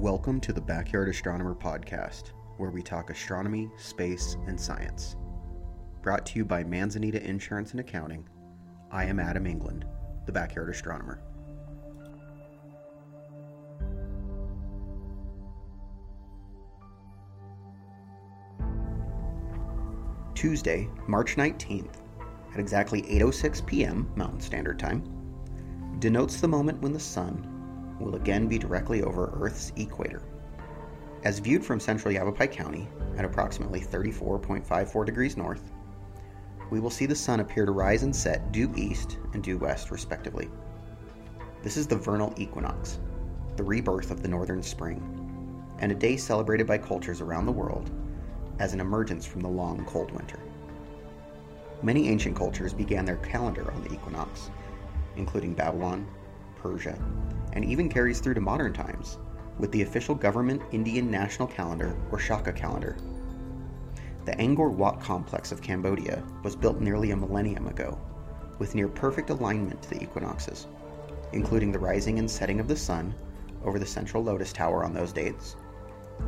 Welcome to the Backyard Astronomer Podcast, where we talk astronomy, space, and science. Brought to you by Manzanita Insurance and Accounting, I am Adam England, the Backyard Astronomer. Tuesday, March 19th, at exactly 8:06 p.m. Mountain Standard Time, denotes the moment when the sun will again be directly over Earth's equator. As viewed from central Yavapai County at approximately 34.54 degrees north, we will see the sun appear to rise and set due east and due west, respectively. This is the vernal equinox, the rebirth of the northern spring, and a day celebrated by cultures around the world as an emergence from the long cold winter. Many ancient cultures began their calendar on the equinox, including Babylon, Persia, and even carries through to modern times with the official government Indian national calendar or Shaka calendar. The Angkor Wat complex of Cambodia was built nearly a millennium ago, with near perfect alignment to the equinoxes, including the rising and setting of the sun over the central lotus tower on those dates,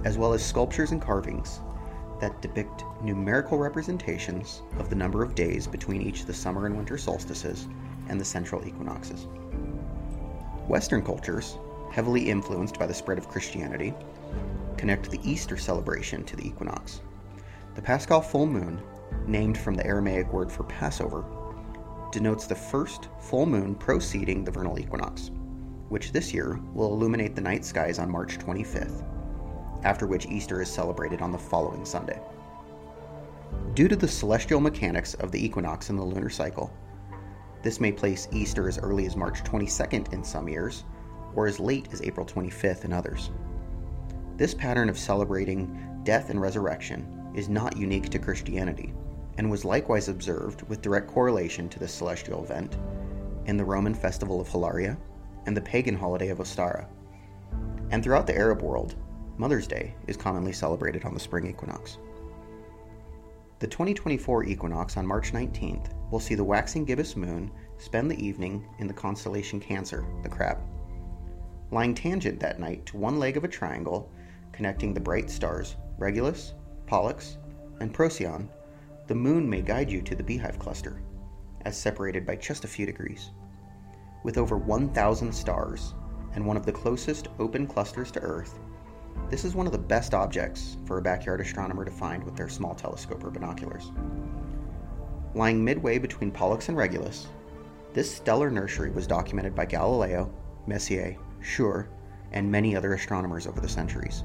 as well as sculptures and carvings that depict numerical representations of the number of days between each of the summer and winter solstices and the central equinoxes. Western cultures, heavily influenced by the spread of Christianity, connect the Easter celebration to the equinox. The Paschal full moon, named from the Aramaic word for Passover, denotes the first full moon preceding the vernal equinox, which this year will illuminate the night skies on March 25th, after which Easter is celebrated on the following Sunday. Due to the celestial mechanics of the equinox and the lunar cycle, this may place Easter as early as March 22nd in some years, or as late as April 25th in others. This pattern of celebrating death and resurrection is not unique to Christianity, and was likewise observed with direct correlation to this celestial event in the Roman festival of Hilaria and the pagan holiday of Ostara. And throughout the Arab world, Mother's Day is commonly celebrated on the spring equinox. The 2024 equinox on March 19th will see the waxing gibbous moon spend the evening in the constellation Cancer, the crab. Lying tangent that night to one leg of a triangle connecting the bright stars Regulus, Pollux, and Procyon, the moon may guide you to the beehive cluster, as separated by just a few degrees. With over 1,000 stars and one of the closest open clusters to Earth, this is one of the best objects for a backyard astronomer to find with their small telescope or binoculars. Lying midway between Pollux and Regulus, this stellar nursery was documented by Galileo, Messier, Schur, and many other astronomers over the centuries.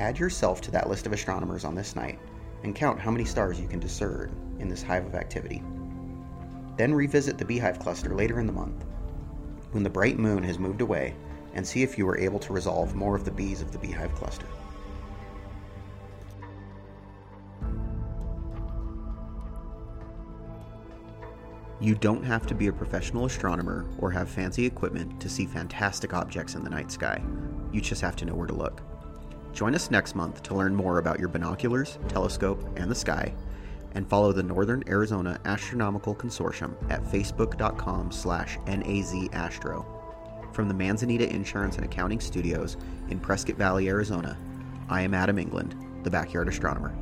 Add yourself to that list of astronomers on this night and count how many stars you can discern in this hive of activity. Then revisit the beehive cluster later in the month, when the bright moon has moved away, and see if you were able to resolve more of the bees of the beehive cluster. You don't have to be a professional astronomer or have fancy equipment to see fantastic objects in the night sky. You just have to know where to look. Join us next month to learn more about your binoculars, telescope, and the sky, and follow the Northern Arizona Astronomical Consortium at facebook.com slash nazastro. From the Manzanita Insurance and Accounting Studios in Prescott Valley, Arizona, I am Adam England, the Backyard Astronomer.